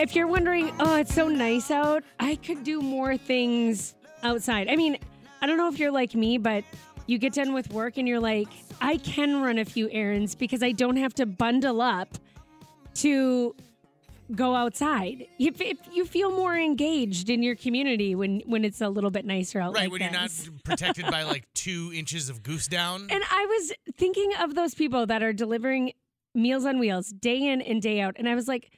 If you're wondering, oh, it's so nice out, I could do more things outside. I mean, I don't know if you're like me, but you get done with work and you're like, I can run a few errands because I don't have to bundle up to go outside. If, if you feel more engaged in your community when when it's a little bit nicer out, Right, like when you're not protected by like two inches of goose down. And I was thinking of those people that are delivering Meals on Wheels day in and day out. And I was like,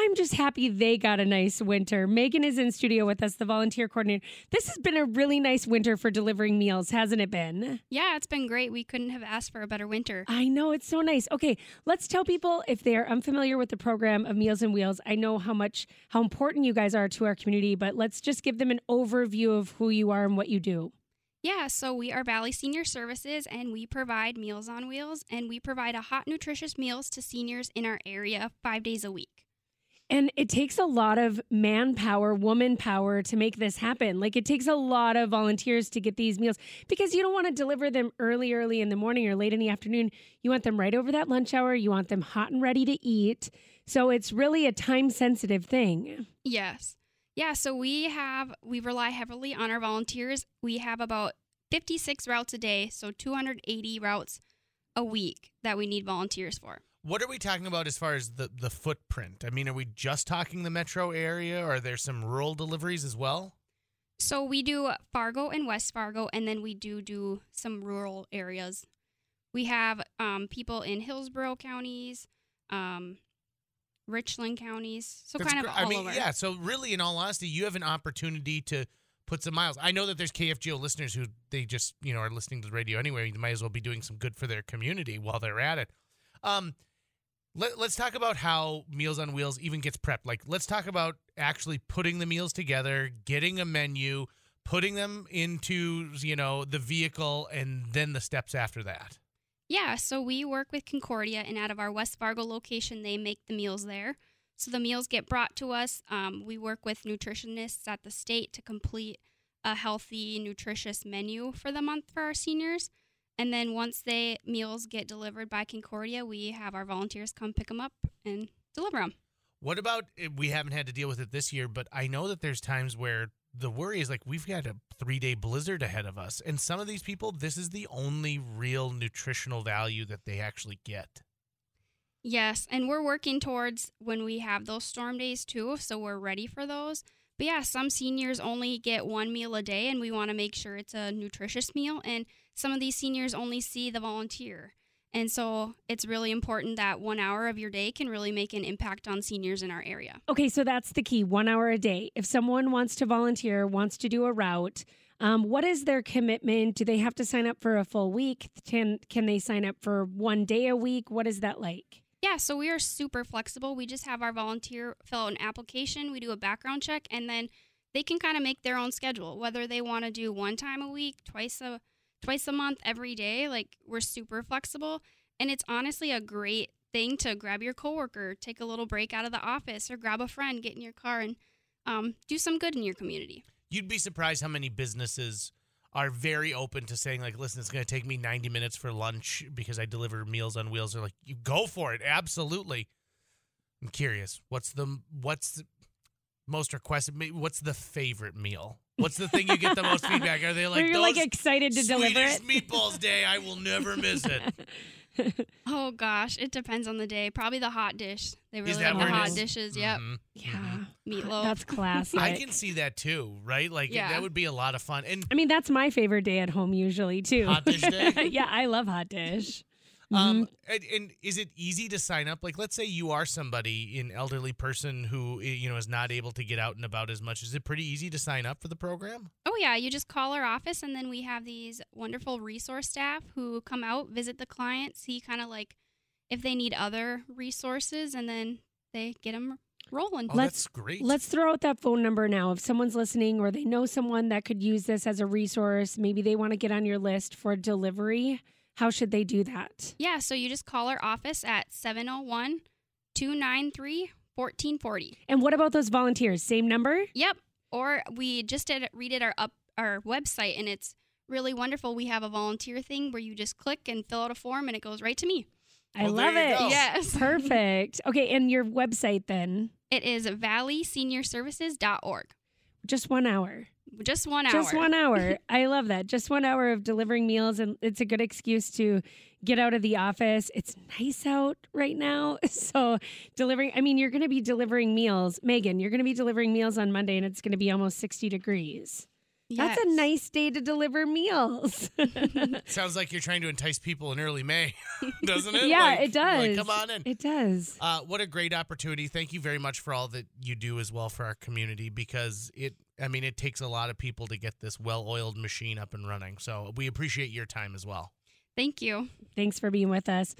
I'm just happy they got a nice winter. Megan is in studio with us, the volunteer coordinator. This has been a really nice winter for delivering meals, hasn't it been? Yeah, it's been great. We couldn't have asked for a better winter. I know it's so nice. Okay, let's tell people if they're unfamiliar with the program of Meals and Wheels. I know how much how important you guys are to our community, but let's just give them an overview of who you are and what you do. Yeah, so we are Valley Senior Services and we provide Meals on Wheels and we provide a hot, nutritious meals to seniors in our area five days a week. And it takes a lot of manpower, woman power to make this happen. Like it takes a lot of volunteers to get these meals because you don't want to deliver them early, early in the morning or late in the afternoon. You want them right over that lunch hour. You want them hot and ready to eat. So it's really a time sensitive thing. Yes. Yeah, so we have, we rely heavily on our volunteers. We have about 56 routes a day, so 280 routes a week that we need volunteers for. What are we talking about as far as the, the footprint? I mean, are we just talking the metro area or are there some rural deliveries as well? So we do Fargo and West Fargo, and then we do do some rural areas. We have um, people in Hillsboro counties, um, Richland counties, so That's kind of gr- I mean, over. yeah. So really, in all honesty, you have an opportunity to put some miles. I know that there's KFGO listeners who they just you know are listening to the radio anyway. You might as well be doing some good for their community while they're at it. Um, let, let's talk about how Meals on Wheels even gets prepped. Like, let's talk about actually putting the meals together, getting a menu, putting them into you know the vehicle, and then the steps after that. Yeah, so we work with Concordia, and out of our West Fargo location, they make the meals there. So the meals get brought to us. Um, we work with nutritionists at the state to complete a healthy, nutritious menu for the month for our seniors. And then once the meals get delivered by Concordia, we have our volunteers come pick them up and deliver them. What about eh, we haven't had to deal with it this year, but I know that there's times where the worry is like we've got a three day blizzard ahead of us. And some of these people, this is the only real nutritional value that they actually get. Yes, and we're working towards when we have those storm days too, so we're ready for those. But yeah, some seniors only get one meal a day, and we want to make sure it's a nutritious meal. And some of these seniors only see the volunteer. And so it's really important that one hour of your day can really make an impact on seniors in our area. Okay, so that's the key one hour a day. If someone wants to volunteer, wants to do a route, um, what is their commitment? Do they have to sign up for a full week? Can, can they sign up for one day a week? What is that like? Yeah, so we are super flexible. We just have our volunteer fill out an application, we do a background check, and then they can kind of make their own schedule, whether they want to do one time a week, twice a twice a month, every day. Like we're super flexible, and it's honestly a great thing to grab your coworker, take a little break out of the office, or grab a friend, get in your car, and um, do some good in your community. You'd be surprised how many businesses are very open to saying like listen it's going to take me 90 minutes for lunch because i deliver meals on wheels they're like you go for it absolutely i'm curious what's the what's the most requested maybe what's the favorite meal what's the thing you get the most feedback are they like Where you're like excited to deliver Swedish it? meatballs day i will never miss it Oh gosh, it depends on the day. Probably the hot dish. They really that like the hot is? dishes. Yep, Mhm. yeah. Meatloaf. That's classic. i can see that too right like Yeah. that would be a lot of fun and I mean, that's my favorite day at home usually too. Hot dish day? yeah, I love hot dish. Um, Mm-hmm. and, and is it easy to sign up? Like, let's say you are somebody, an elderly person who eh, you know is not able to get out and about as much. Is it pretty easy to sign up for the program? Oh, yeah. You just call our office, and then we have these wonderful resource staff who come out, visit the client, see kind of like if they need other resources, and then they get them rolling. Oh, Let's- that's great. Let's throw out that phone number now. If someone's listening or they know someone that could use this as a resource, maybe they want to get on your list for delivery, how should they do that? Yeah, so you just call our office at 701 293 1440. And what about those volunteers? Same number? Yep. Or we just did redid our up our website, and it's really wonderful. We have a volunteer thing where you just click and fill out a form, and it goes right to me. I Well, love it. go. Yes. Perfect. Okay, and your website then? It is valleyseniorservices.org. Just one hour. Just one hour. Just one hour. I love that. Just one hour of delivering meals, and it's a good excuse to get out of the office. It's nice out right now. So, delivering, I mean, you're going to be delivering meals. Megan, you're going to be delivering meals on Monday, and it's going to be almost 60 degrees. That's a nice day to deliver meals. Sounds like you're trying to entice people in early May, doesn't it? yeah, Like- it does. Like, come on in. It does. Uh, what a great opportunity. Thank you very much for all that you do as well for our community because it, I mean, it takes a lot of people to get this well oiled machine up and running. So we appreciate your time as well. Thank you. Thanks for being with us.